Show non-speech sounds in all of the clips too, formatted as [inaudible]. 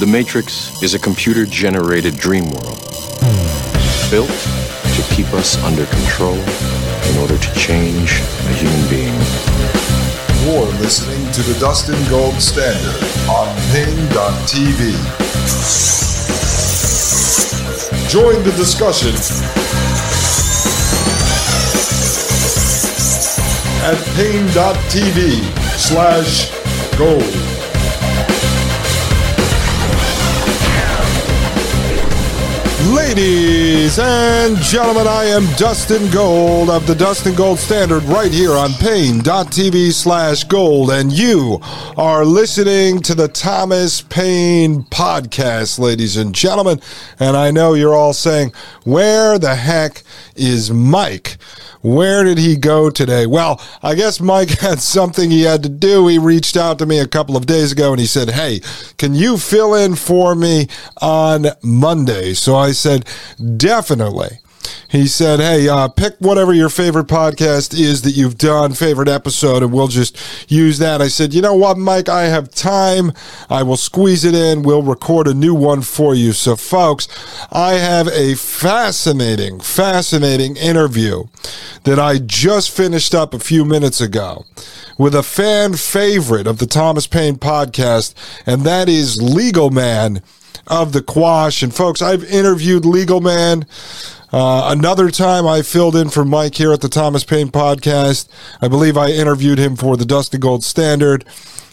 The Matrix is a computer-generated dream world built to keep us under control in order to change a human being. You're listening to the Dustin Gold Standard on Paine.tv. Join the discussion at Paine.tv slash gold. Ladies and gentlemen, I am Dustin Gold of the Dustin Gold Standard right here on Paine.tv slash gold. And you are listening to the Thomas Paine podcast, ladies and gentlemen. And I know you're all saying, where the heck is Mike? Where did he go today? Well, I guess Mike [laughs] had something he had to do. He reached out to me a couple of days ago and he said, Hey, can you fill in for me on Monday? So I said, Definitely. He said, Hey, uh, pick whatever your favorite podcast is that you've done, favorite episode, and we'll just use that. I said, You know what, Mike? I have time. I will squeeze it in. We'll record a new one for you. So, folks, I have a fascinating, fascinating interview that I just finished up a few minutes ago with a fan favorite of the Thomas Paine podcast, and that is Legal Man of the Quash. And folks, I've interviewed Legal Man. Uh, another time I filled in for Mike here at the Thomas Paine podcast. I believe I interviewed him for the Dustin Gold Standard.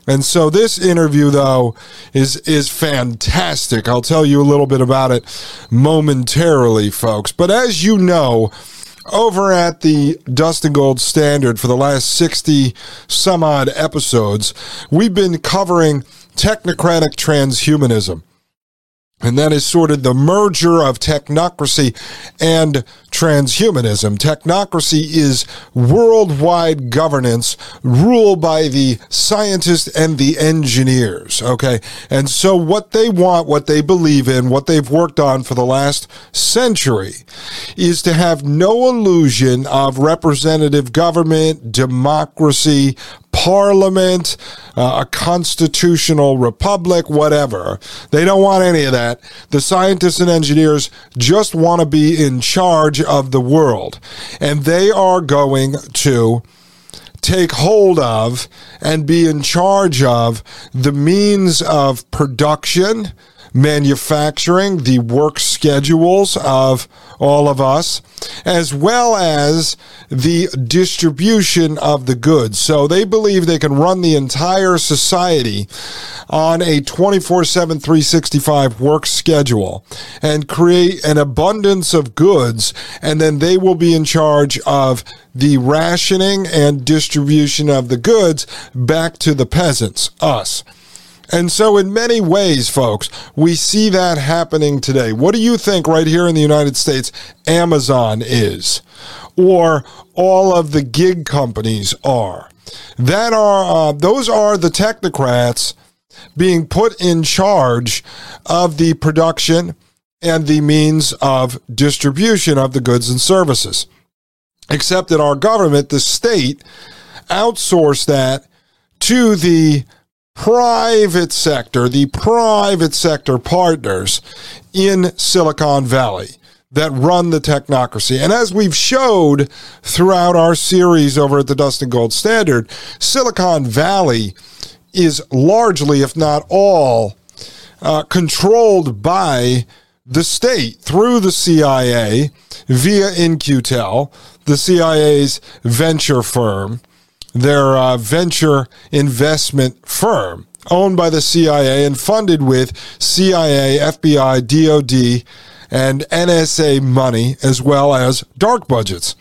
And so this interview though is is fantastic. I'll tell you a little bit about it momentarily, folks. But as you know, over at the Dustin Gold Standard for the last 60 some odd episodes, we've been covering technocratic transhumanism. And that is sort of the merger of technocracy and transhumanism. Technocracy is worldwide governance ruled by the scientists and the engineers. Okay. And so what they want, what they believe in, what they've worked on for the last century is to have no illusion of representative government, democracy, parliament, uh, a constitutional republic, whatever. They don't want any of that. The scientists and engineers just want to be in charge of the world. And they are going to take hold of and be in charge of the means of production, manufacturing, the work schedules of all of us, as well as the distribution of the goods. So they believe they can run the entire society on a 24 7, 365 work schedule and create an abundance of goods, and then they will be in charge of the rationing and distribution of the goods back to the peasants, us. And so, in many ways, folks, we see that happening today. What do you think right here in the United States Amazon is? Or all of the gig companies are? That are, uh, those are the technocrats being put in charge of the production and the means of distribution of the goods and services. Except that our government, the state, outsourced that to the private sector, the private sector partners in Silicon Valley that run the technocracy. And as we've showed throughout our series over at the Dustin Gold Standard, Silicon Valley is largely, if not all, uh, controlled by the state through the CIA via In-Q-Tel, the CIA's venture firm their uh, venture investment firm owned by the CIA and funded with CIA, FBI, DOD, and NSA money, as well as dark budgets.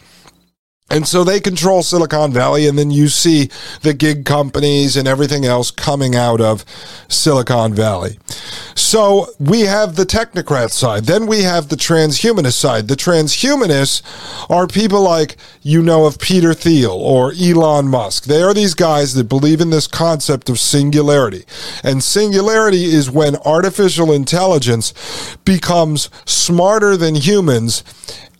And so they control Silicon Valley, and then you see the gig companies and everything else coming out of Silicon Valley. So we have the technocrat side. Then we have the transhumanist side. The transhumanists are people like you know of Peter Thiel or Elon Musk. They are these guys that believe in this concept of singularity. And singularity is when artificial intelligence becomes smarter than humans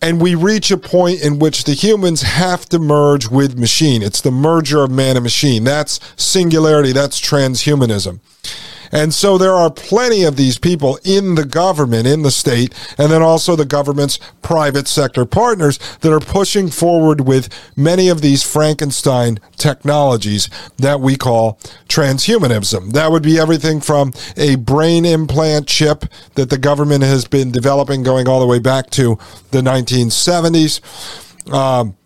and we reach a point in which the humans have to merge with machine. It's the merger of man and machine. That's singularity. That's transhumanism. And so there are plenty of these people in the government, in the state, and then also the government's private sector partners that are pushing forward with many of these Frankenstein technologies that we call transhumanism. That would be everything from a brain implant chip that the government has been developing going all the way back to the 1970s. Um,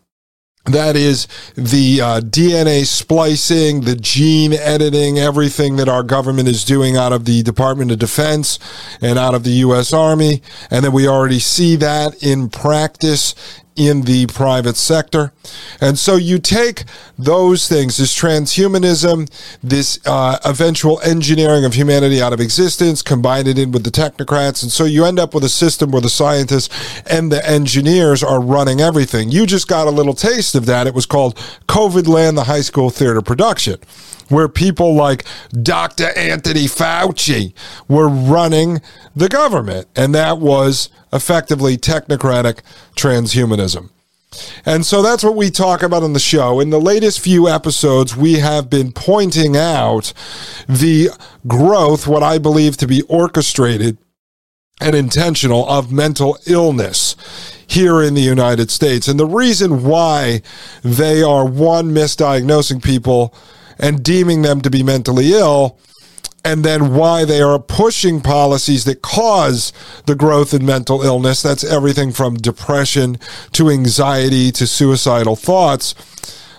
that is the uh, DNA splicing, the gene editing, everything that our government is doing out of the Department of Defense and out of the U.S. Army. And then we already see that in practice in the private sector. And so you take those things, this transhumanism, this uh, eventual engineering of humanity out of existence, combine it in with the technocrats. And so you end up with a system where the scientists and the engineers are running everything. You just got a little taste of that. It was called COVID Land, the high school theater production where people like Dr. Anthony Fauci were running the government. And that was effectively technocratic transhumanism. And so that's what we talk about on the show. In the latest few episodes, we have been pointing out the growth, what I believe to be orchestrated and intentional, of mental illness here in the United States. And the reason why they are one, misdiagnosing people and deeming them to be mentally ill and then why they are pushing policies that cause the growth in mental illness. That's everything from depression to anxiety to suicidal thoughts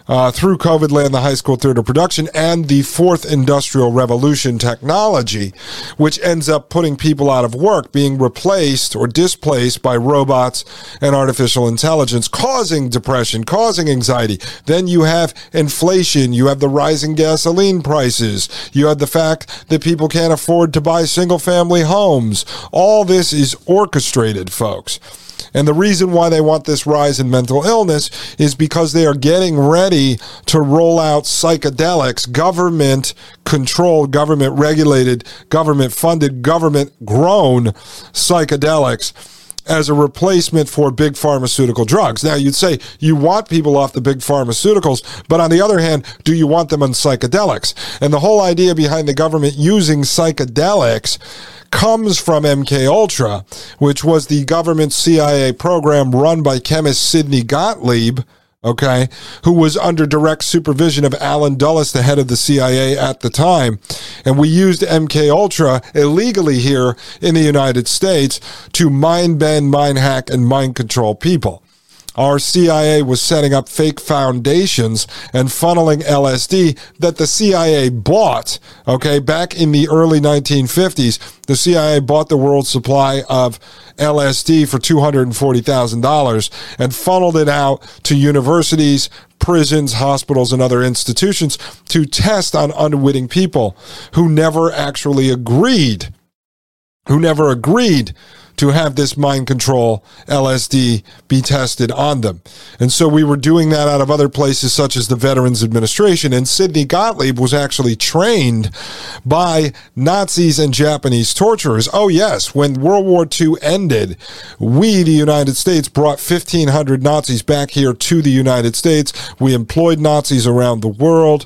uh, through COVID land, the high school theater production, and the fourth industrial revolution technology, which ends up putting people out of work, being replaced or displaced by robots and artificial intelligence, causing depression, causing anxiety. Then you have inflation, you have the rising gasoline prices, you have the fact that people can't afford to buy single family homes. All this is orchestrated, folks. And the reason why they want this rise in mental illness is because they are getting ready to roll out psychedelics, government controlled, government regulated, government funded, government grown psychedelics as a replacement for big pharmaceutical drugs. Now, you'd say you want people off the big pharmaceuticals, but on the other hand, do you want them on psychedelics? And the whole idea behind the government using psychedelics comes from MK Ultra, which was the government CIA program run by chemist Sidney Gottlieb okay, who was under direct supervision of Allen Dulles, the head of the CIA at the time. And we used MK Ultra illegally here in the United States to mind bend, mind hack, and mind control people our CIA was setting up fake foundations and funneling LSD that the CIA bought. Okay, back in the early 1950s, the CIA bought the world's supply of LSD for $240,000 and funneled it out to universities, prisons, hospitals, and other institutions to test on unwitting people who never actually agreed, who never agreed to have this mind control LSD be tested on them. And so we were doing that out of other places such as the Veterans Administration. And Sidney Gottlieb was actually trained by Nazis and Japanese torturers. Oh, yes, when World War II ended, we, the United States, brought 1,500 Nazis back here to the United States. We employed Nazis around the world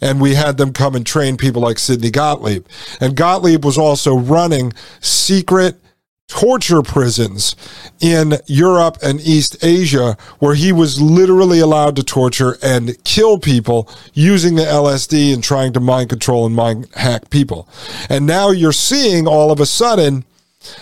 and we had them come and train people like Sidney Gottlieb. And Gottlieb was also running secret torture prisons in Europe and East Asia where he was literally allowed to torture and kill people using the LSD and trying to mind control and mind hack people. And now you're seeing all of a sudden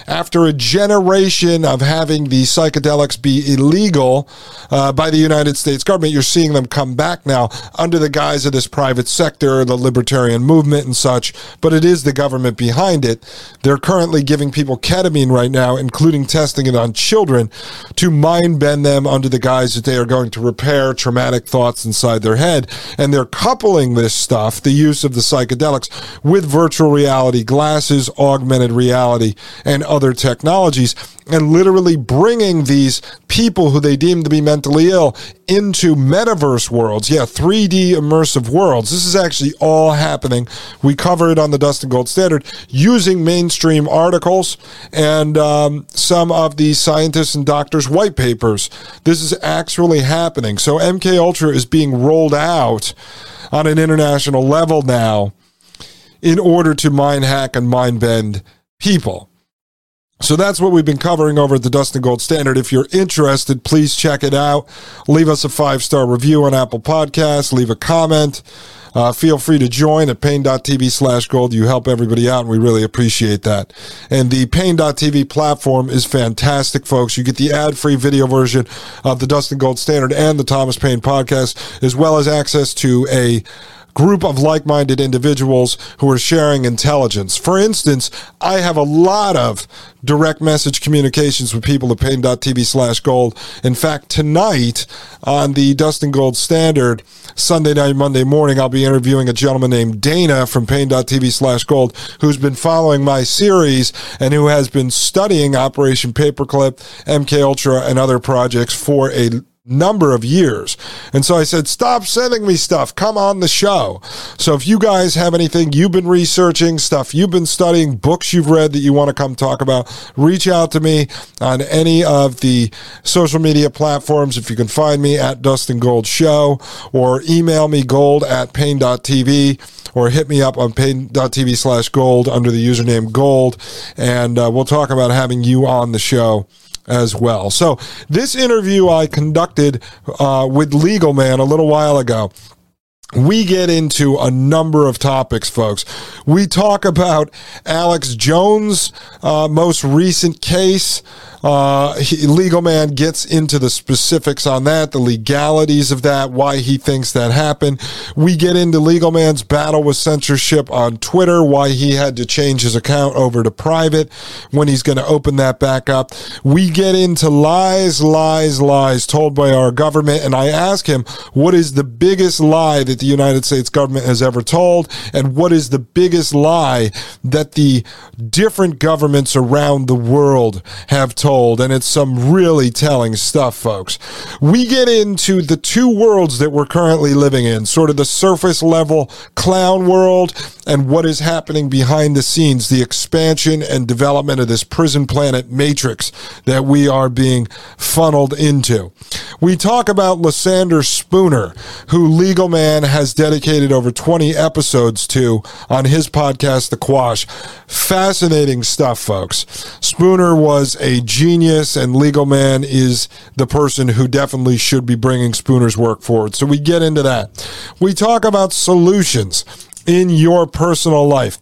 after a generation of having the psychedelics be illegal uh, by the United States government, you're seeing them come back now under the guise of this private sector, the libertarian movement, and such. But it is the government behind it. They're currently giving people ketamine right now, including testing it on children to mind bend them under the guise that they are going to repair traumatic thoughts inside their head. And they're coupling this stuff, the use of the psychedelics, with virtual reality glasses, augmented reality, and other technologies, and literally bringing these people who they deem to be mentally ill into metaverse worlds. Yeah, 3D immersive worlds. This is actually all happening. We cover it on the Dustin Gold Standard using mainstream articles and um, some of the scientists and doctors' white papers. This is actually happening. So MK Ultra is being rolled out on an international level now in order to mind hack and mind bend people. So that's what we've been covering over at the Dustin Gold Standard. If you're interested, please check it out. Leave us a five star review on Apple Podcasts. Leave a comment. Uh, feel free to join at paine.tv slash gold. You help everybody out, and we really appreciate that. And the paine.tv platform is fantastic, folks. You get the ad free video version of the Dustin Gold Standard and the Thomas Paine podcast, as well as access to a group of like minded individuals who are sharing intelligence. For instance, I have a lot of direct message communications with people at paine.tv slash gold. In fact, tonight on the Dustin Gold Standard, Sunday night, Monday morning, I'll be interviewing a gentleman named Dana from paine.tv slash gold who's been following my series and who has been studying Operation Paperclip, MK Ultra, and other projects for a number of years. And so I said, stop sending me stuff. Come on the show. So if you guys have anything you've been researching, stuff you've been studying, books you've read that you want to come talk about, reach out to me on any of the social media platforms. If you can find me at Dustin Gold Show or email me gold at paine.tv or hit me up on paine.tv slash gold under the username gold. And uh, we'll talk about having you on the show as well. So this interview I conducted uh, with Legal Man a little while ago we get into a number of topics, folks. We talk about Alex Jones' uh, most recent case. Uh, he, Legal Man gets into the specifics on that, the legalities of that, why he thinks that happened. We get into Legal Man's battle with censorship on Twitter, why he had to change his account over to private, when he's going to open that back up. We get into lies, lies, lies told by our government. And I ask him, what is the biggest lie that the United States government has ever told? And what is the biggest lie that the different governments around the world have told? And it's some really telling stuff, folks. We get into the two worlds that we're currently living in sort of the surface level clown world and what is happening behind the scenes, the expansion and development of this prison planet matrix that we are being funneled into. We talk about Lysander Spooner, who Legal Man has dedicated over 20 episodes to on his podcast, The Quash. Fascinating stuff, folks. Spooner was a genius, and Legal Man is the person who definitely should be bringing Spooner's work forward. So we get into that. We talk about solutions in your personal life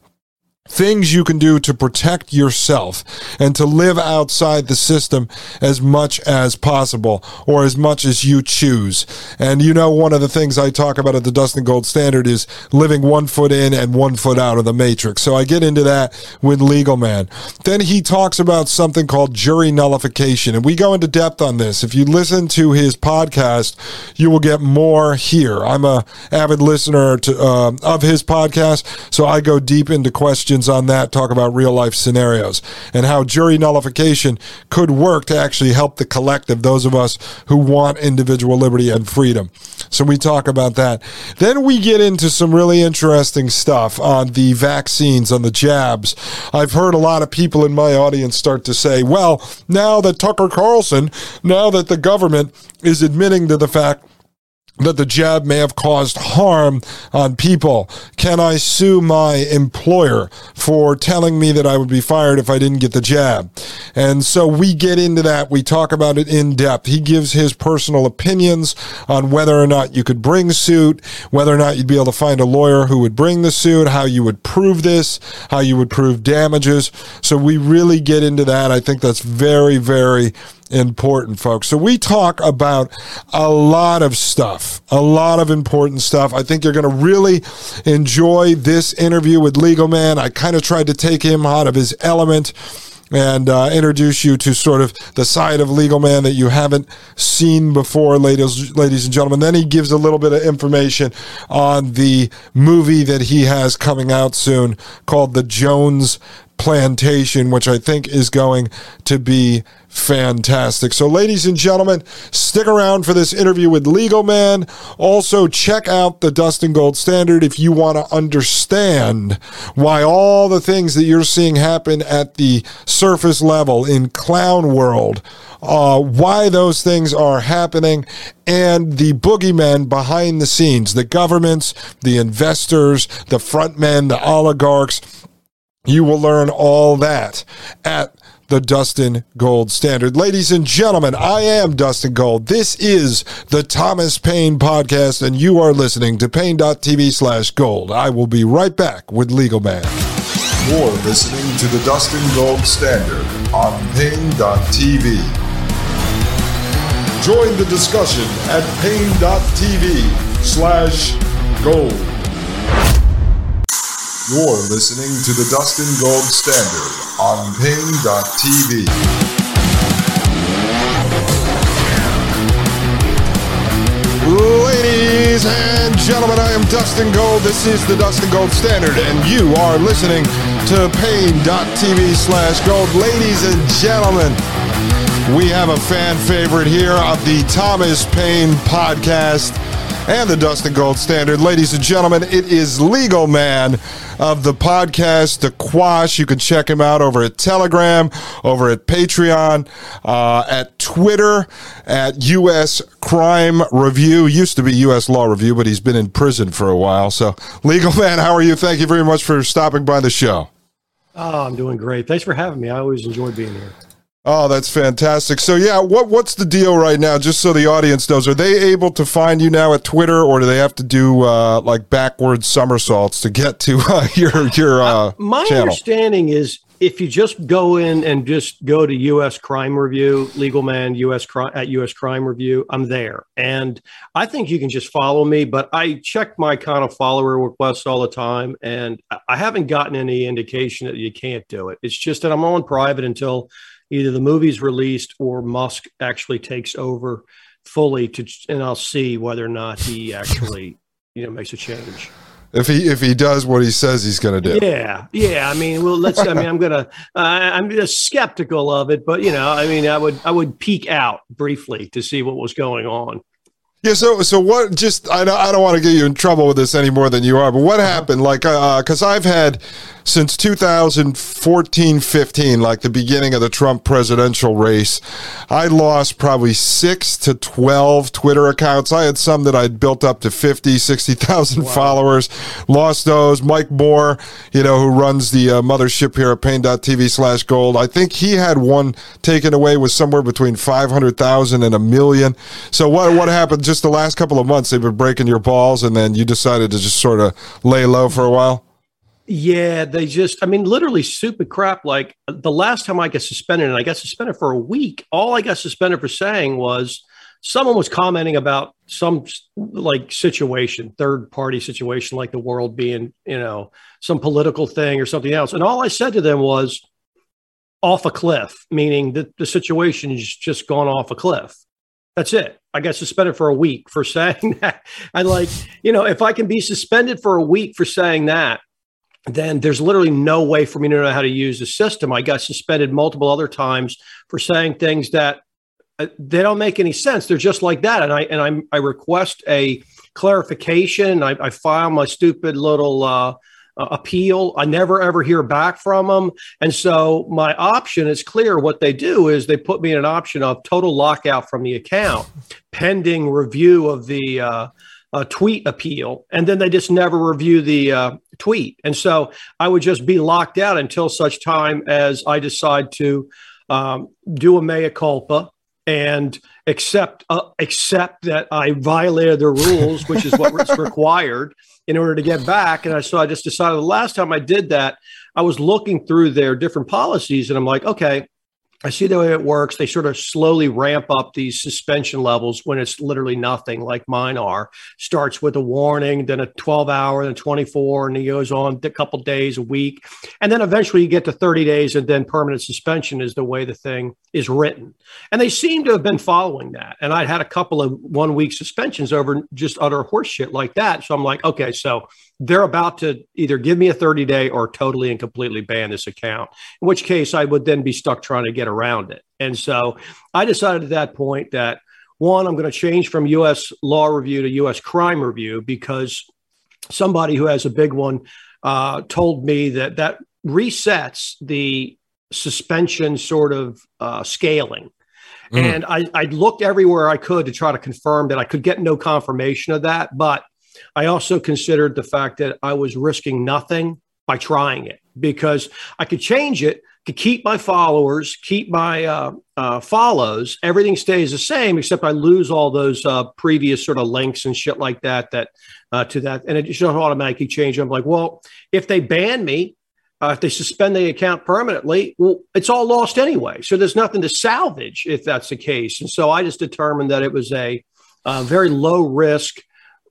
things you can do to protect yourself and to live outside the system as much as possible or as much as you choose. And you know, one of the things I talk about at the Dustin Gold Standard is living one foot in and one foot out of the matrix. So I get into that with Legal Man. Then he talks about something called jury nullification. And we go into depth on this. If you listen to his podcast, you will get more here. I'm a avid listener to, uh, of his podcast, so I go deep into questions questions on that, talk about real life scenarios and how jury nullification could work to actually help the collective, those of us who want individual liberty and freedom. So we talk about that. Then we get into some really interesting stuff on the vaccines, on the jabs. I've heard a lot of people in my audience start to say, well, now that Tucker Carlson, now that the government is admitting to the fact that the jab may have caused harm on people? Can I sue my employer for telling me that I would be fired if I didn't get the jab? And so we get into that. We talk about it in depth. He gives his personal opinions on whether or not you could bring suit, whether or not you'd be able to find a lawyer who would bring the suit, how you would prove this, how you would prove damages. So we really get into that. I think that's very, very important, folks. So we talk about a lot of stuff, a lot of important stuff. I think you're going to really enjoy this interview with Legal Man. I kind of tried to take him out of his element and uh, introduce you to sort of the side of Legal Man that you haven't seen before, ladies, ladies and gentlemen. Then he gives a little bit of information on the movie that he has coming out soon called The Jones Plantation, which I think is going to be fantastic. So, ladies and gentlemen, stick around for this interview with Legal Man. Also, check out the Dustin Gold Standard if you want to understand why all the things that you're seeing happen at the surface level in Clown World. Uh, why those things are happening and the boogeymen behind the scenes, the governments, the investors, the frontmen, the oligarchs, you will learn all that at the Dustin Gold Standard. Ladies and gentlemen, I am Dustin Gold. This is the Thomas Paine Podcast, and you are listening to Paine.tv slash gold. I will be right back with Legal Man. You're listening to the Dustin Gold Standard on Paine.tv. Join the discussion at Paine.tv slash gold. You're listening to the Dustin Gold Standard on Paine.tv. Ladies and gentlemen, I am Dustin Gold. This is the Dustin Gold Standard, and you are listening to Paine.tv slash gold. Ladies and gentlemen, we have a fan favorite here of the Thomas Paine podcast and the Dustin Gold Standard. Ladies and gentlemen, it is Legal Man of the podcast, The Quash. You can check him out over at Telegram, over at Patreon, uh, at Twitter, at U.S. Crime Review. Used to be U.S. Law Review, but he's been in prison for a while. So, Legal Man, how are you? Thank you very much for stopping by the show. Oh, I'm doing great. Thanks for having me. I always enjoy being here. Oh, that's fantastic. So yeah, what what's the deal right now? Just so the audience knows, are they able to find you now at Twitter, or do they have to do uh, like backwards somersaults to get to uh, [laughs] your your? Uh, uh, my channel? understanding is if you just go in and just go to U.S. Crime Review, Legal Man U.S. Crime at U.S. Crime Review, I'm there, and I think you can just follow me. But I check my kind of follower requests all the time, and I haven't gotten any indication that you can't do it. It's just that I'm on private until either the movie's released or Musk actually takes over fully to, and I'll see whether or not he actually, you know, makes a change. If he if he does what he says he's going to do, yeah, yeah. I mean, well, let's. I mean, I'm gonna. Uh, I'm just skeptical of it, but you know, I mean, I would I would peek out briefly to see what was going on. Yeah. So, so what? Just I don't, I don't want to get you in trouble with this any more than you are. But what happened? Like, because uh, I've had since 2014, 15, like the beginning of the Trump presidential race, I lost probably six to 12 Twitter accounts. I had some that I'd built up to 50, 60,000 wow. followers. Lost those. Mike Moore, you know, who runs the uh, mothership here at Paine.tv slash gold. I think he had one taken away with somewhere between 500,000 and a million. So what what happened? just the last couple of months they've been breaking your balls, and then you decided to just sort of lay low for a while? Yeah, they just, I mean, literally stupid crap. Like the last time I got suspended, and I got suspended for a week, all I got suspended for saying was someone was commenting about some like situation, third party situation, like the world being, you know, some political thing or something else. And all I said to them was off a cliff, meaning that the situation has just gone off a cliff. That's it. I got suspended for a week for [laughs] saying that. I like, you know, if I can be suspended for a week for saying that, then there's literally no way for me to know how to use the system. I got suspended multiple other times for saying things that uh, they don't make any sense. They're just like that. And I and I I request a clarification. I, I file my stupid little uh, uh, appeal. I never ever hear back from them. And so my option is clear. What they do is they put me in an option of total lockout from the account pending review of the uh, tweet appeal. And then they just never review the uh, tweet. And so I would just be locked out until such time as I decide to um, do a mea culpa and accept uh, accept that I violated the rules, [laughs] which is what's required in order to get back. And I so I just decided the last time I did that, I was looking through their different policies, and I'm like, okay, I see the way it works. They sort of slowly ramp up these suspension levels when it's literally nothing, like mine are. Starts with a warning, then a 12 hour, then 24, and it goes on a couple days, a week. And then eventually you get to 30 days, and then permanent suspension is the way the thing is written. And they seem to have been following that. And I'd had a couple of one week suspensions over just utter horseshit like that. So I'm like, okay, so they're about to either give me a 30 day or totally and completely ban this account, in which case I would then be stuck trying to get around it. And so I decided at that point that one, I'm going to change from US law review to US crime review because somebody who has a big one uh, told me that that resets the suspension sort of uh, scaling. Mm. And I, I looked everywhere I could to try to confirm that I could get no confirmation of that. But I also considered the fact that I was risking nothing by trying it because I could change it to keep my followers, keep my uh, uh, follows. Everything stays the same except I lose all those uh, previous sort of links and shit like that. That uh, to that, and it just automatically change. I'm like, well, if they ban me, uh, if they suspend the account permanently, well, it's all lost anyway. So there's nothing to salvage if that's the case. And so I just determined that it was a, a very low risk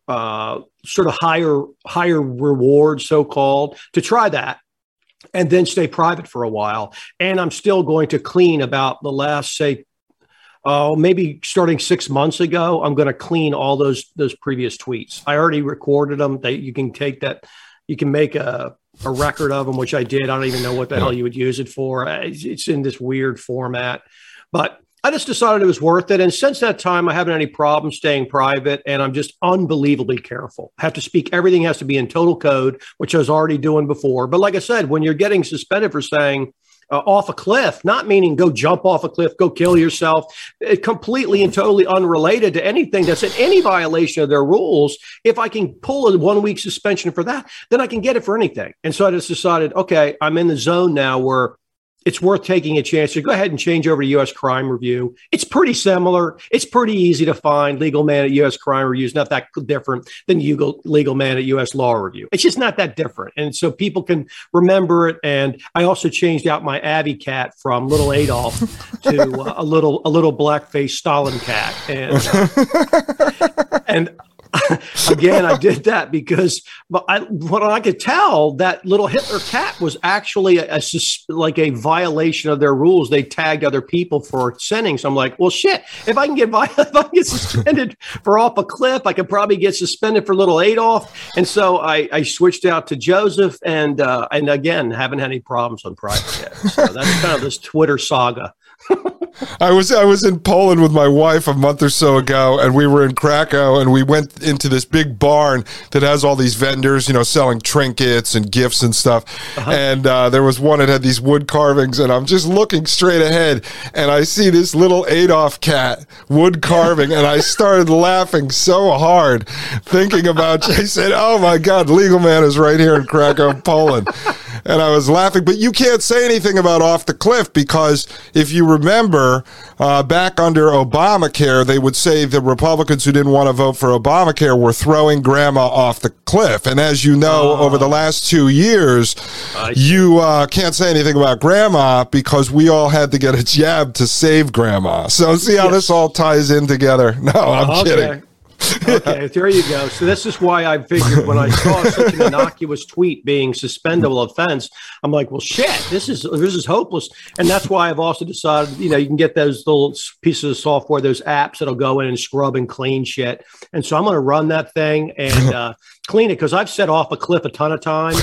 uh, sort of higher higher reward, so called, to try that, and then stay private for a while. And I'm still going to clean about the last say. Oh, uh, maybe starting six months ago, I'm going to clean all those those previous tweets. I already recorded them. That you can take that, you can make a a record of them, which I did. I don't even know what the hell you would use it for. It's in this weird format, but I just decided it was worth it. And since that time, I haven't had any problem staying private and I'm just unbelievably careful. I have to speak, everything has to be in total code, which I was already doing before. But like I said, when you're getting suspended for saying, uh, off a cliff, not meaning go jump off a cliff, go kill yourself, it completely and totally unrelated to anything that's in any violation of their rules. If I can pull a one week suspension for that, then I can get it for anything. And so I just decided, okay, I'm in the zone now where it's worth taking a chance to go ahead and change over to U.S. Crime Review. It's pretty similar. It's pretty easy to find. Legal Man at U.S. Crime Review is not that different than Legal Man at U.S. Law Review. It's just not that different, and so people can remember it. And I also changed out my Abby cat from Little Adolf [laughs] to uh, a little a little blackface Stalin cat, and uh, [laughs] and [laughs] again, I did that because I, what I could tell that little Hitler cat was actually a, a, like a violation of their rules. They tagged other people for sinning. So I'm like, well, shit. If I can get [laughs] if I get suspended for off a cliff, I could probably get suspended for little Adolf. And so I, I switched out to Joseph, and uh, and again, haven't had any problems on private yet. So that's kind of this Twitter saga. [laughs] I was I was in Poland with my wife a month or so ago, and we were in Krakow, and we went into this big barn that has all these vendors, you know, selling trinkets and gifts and stuff. Uh-huh. And uh, there was one that had these wood carvings, and I'm just looking straight ahead, and I see this little Adolf cat wood carving, and I started laughing so hard, thinking about. I said, "Oh my God, Legal Man is right here in Krakow, Poland." And I was laughing. But you can't say anything about off the cliff because if you remember uh, back under Obamacare, they would say the Republicans who didn't want to vote for Obamacare were throwing grandma off the cliff. And as you know, uh, over the last two years, you uh, can't say anything about grandma because we all had to get a jab to save grandma. So see how yes. this all ties in together. [laughs] No, I'm okay. kidding okay, [laughs] there you go. So this is why I figured when I saw [laughs] such an innocuous tweet being suspendable offense, I'm like, well, shit, this is this is hopeless. And that's why I've also decided, you know, you can get those little pieces of software, those apps that'll go in and scrub and clean shit. And so I'm going to run that thing and [laughs] uh, clean it because I've set off a cliff a ton of times,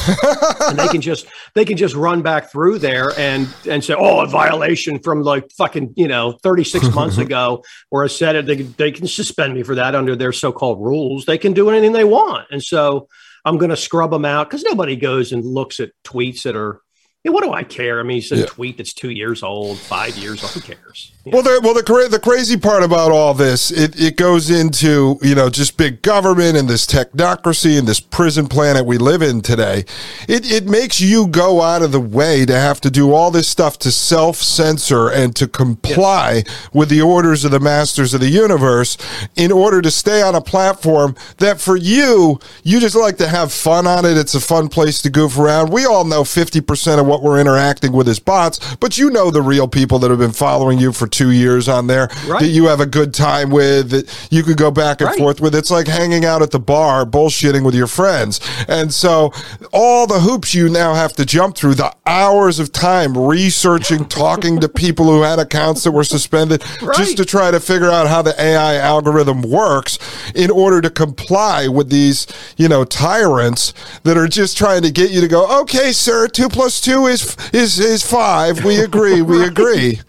and they can just [laughs] they can just run back through there and and say, oh, a violation from like fucking you know 36 [laughs] months ago, where I said it. They they can suspend me for that under their so-called rules. They can do anything they want, and so I'm going to scrub them out because nobody goes and looks at tweets that are yeah, what do I care? I mean, it's a yeah. tweet that's two years old, five years old. Who cares? Well, the, well, the the crazy part about all this, it, it goes into you know just big government and this technocracy and this prison planet we live in today. It it makes you go out of the way to have to do all this stuff to self censor and to comply yes. with the orders of the masters of the universe in order to stay on a platform that for you you just like to have fun on it. It's a fun place to goof around. We all know fifty percent of what we're interacting with as bots, but you know the real people that have been following you for two years on there right. that you have a good time with, that you could go back and right. forth with. It's like hanging out at the bar, bullshitting with your friends. And so all the hoops you now have to jump through, the hours of time researching, [laughs] talking to people who had accounts that were suspended, right. just to try to figure out how the AI algorithm works in order to comply with these, you know, tyrants that are just trying to get you to go, okay, sir, two plus two is is is five. We agree. We [laughs] agree.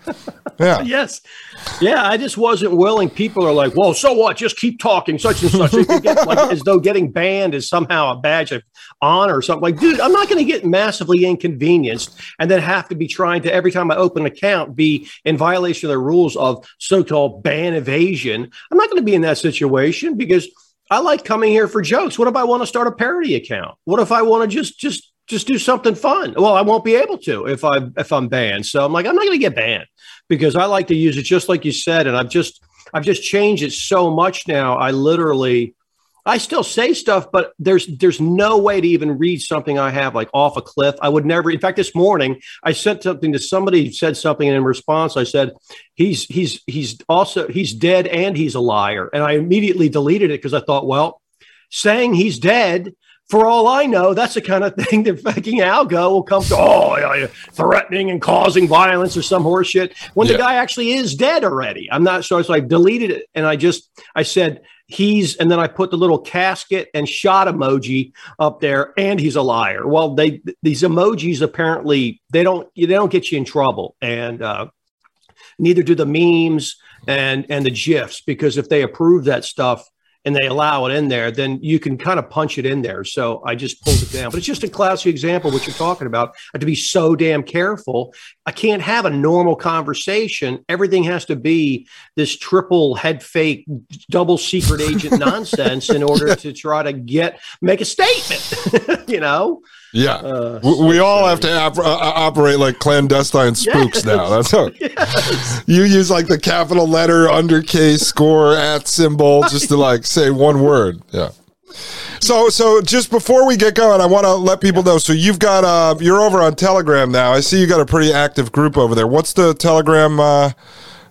Yeah. yes. Yeah, I just wasn't willing. People are like, "Well, so what? Just keep talking, such and such." Get, like, as though getting banned is somehow a badge of honor or something. Like, dude, I'm not going to get massively inconvenienced and then have to be trying to every time I open an account be in violation of the rules of so-called ban evasion. I'm not going to be in that situation because I like coming here for jokes. What if I want to start a parody account? What if I want to just just just do something fun. Well, I won't be able to if I if I'm banned. So I'm like, I'm not going to get banned because I like to use it just like you said, and I've just I've just changed it so much now. I literally I still say stuff, but there's there's no way to even read something I have like off a cliff. I would never. In fact, this morning I sent something to somebody who said something, and in response I said he's he's he's also he's dead and he's a liar, and I immediately deleted it because I thought, well, saying he's dead for all I know, that's the kind of thing that fucking algo will come to, oh, yeah, threatening and causing violence or some horse shit when yeah. the guy actually is dead already. I'm not sure. So I deleted it and I just, I said, he's, and then I put the little casket and shot emoji up there and he's a liar. Well, they, these emojis apparently, they don't, they don't get you in trouble. And, uh, neither do the memes and, and the GIFs, because if they approve that stuff, and they allow it in there, then you can kind of punch it in there. So I just pulled it down. But it's just a classic example what you're talking about. I have to be so damn careful. I can't have a normal conversation. Everything has to be this triple head fake, double secret agent [laughs] nonsense in order to try to get make a statement. [laughs] you know? Yeah, uh, we, we all have to op- uh, uh, operate like clandestine spooks yes. now. That's how [laughs] yes. you use like the capital letter, undercase, score, at symbol, [laughs] just to like say one word. Yeah. So, so just before we get going, I want to let people know. So you've got uh, you're over on Telegram now. I see you got a pretty active group over there. What's the Telegram uh,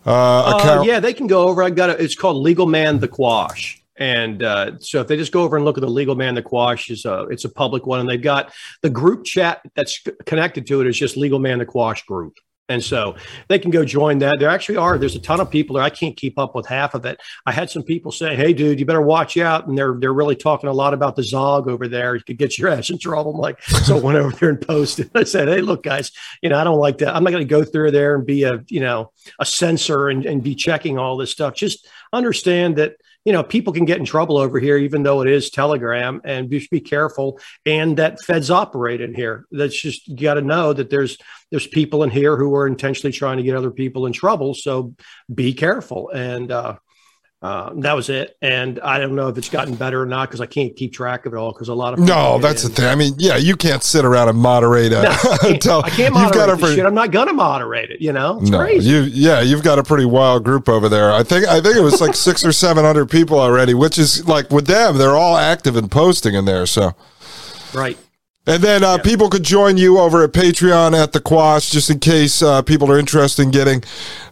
uh, account? yeah, they can go over. I got a, it's called Legal Man the Quash. And uh, so if they just go over and look at the legal man, the quash is a, it's a public one. And they've got the group chat that's connected to it is just legal man, the quash group. And so they can go join that. There actually are. There's a ton of people there. I can't keep up with half of it. I had some people say, "Hey, dude, you better watch out." And they're they're really talking a lot about the Zog over there. You could get your [laughs] ass in trouble. I'm like, so I went over there and posted. [laughs] I said, "Hey, look, guys, you know, I don't like that. I'm not going to go through there and be a you know a censor and, and be checking all this stuff. Just understand that." You know, people can get in trouble over here, even though it is Telegram, and you just be careful. And that Feds operate in here. That's just you got to know that there's there's people in here who are intentionally trying to get other people in trouble. So be careful. And uh, uh, that was it. And I don't know if it's gotten better or not because I can't keep track of it all because a lot of no, that's the thing. I mean, yeah, you can't sit around and moderate. A, no, I, can't, [laughs] tell, I can't moderate pretty, shit. I'm not gonna moderate it. You know, it's no, crazy. You, yeah, you've got a pretty wild group over there. I think I think it was like [laughs] six or seven hundred people already, which is like with them, they're all active and posting in there. So, right. And then uh, yeah. people could join you over at Patreon at the Quash, just in case uh, people are interested in getting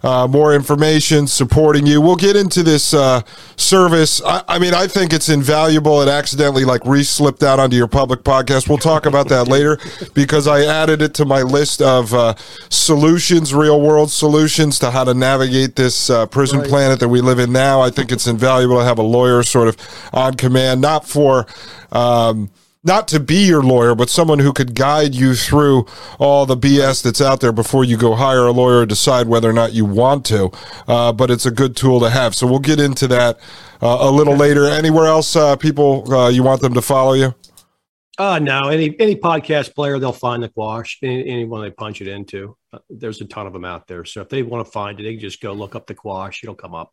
uh, more information, supporting you. We'll get into this uh, service. I, I, mean, I think it's invaluable. It accidentally like re-slipped out onto your public podcast. We'll talk about that later because I added it to my list of uh, solutions, real world solutions to how to navigate this uh, prison right. planet that we live in now. I think it's invaluable to have a lawyer sort of on command, not for. Um, not to be your lawyer, but someone who could guide you through all the BS that's out there before you go hire a lawyer or decide whether or not you want to. Uh, but it's a good tool to have. So we'll get into that uh, a little later. Anywhere else, uh, people, uh, you want them to follow you? Uh, no, any any podcast player, they'll find the quash. Any, anyone they punch it into, uh, there's a ton of them out there. So if they want to find it, they can just go look up the quash. It'll come up.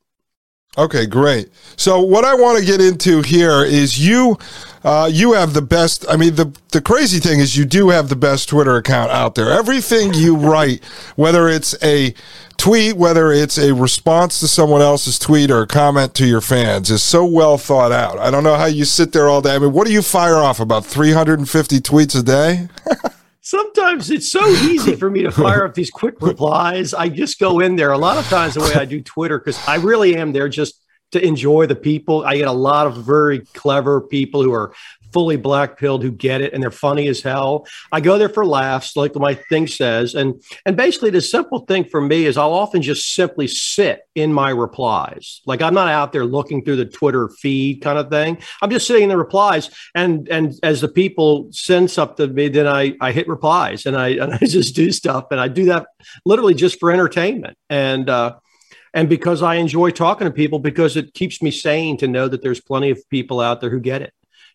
Okay, great. So what I want to get into here is you, uh, you have the best. I mean, the the crazy thing is you do have the best Twitter account out there. Everything you write, whether it's a tweet, whether it's a response to someone else's tweet or a comment to your fans, is so well thought out. I don't know how you sit there all day. I mean, what do you fire off about 350 tweets a day? [laughs] Sometimes it's so easy for me to [laughs] fire up these quick replies. I just go in there. A lot of times, the way I do Twitter, because I really am there just to enjoy the people. I get a lot of very clever people who are fully black pilled who get it and they're funny as hell. I go there for laughs, like my thing says. And and basically the simple thing for me is I'll often just simply sit in my replies. Like I'm not out there looking through the Twitter feed kind of thing. I'm just sitting in the replies. And and as the people send something to me, then I I hit replies and I [laughs] and I just do stuff. And I do that literally just for entertainment. And uh and because I enjoy talking to people because it keeps me sane to know that there's plenty of people out there who get it.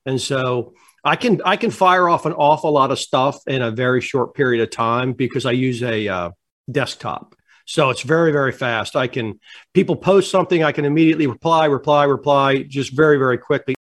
And so I can I can fire off an awful lot of stuff in a very short period of time because I use a uh, desktop. So it's very very fast. I can people post something I can immediately reply reply reply just very very quickly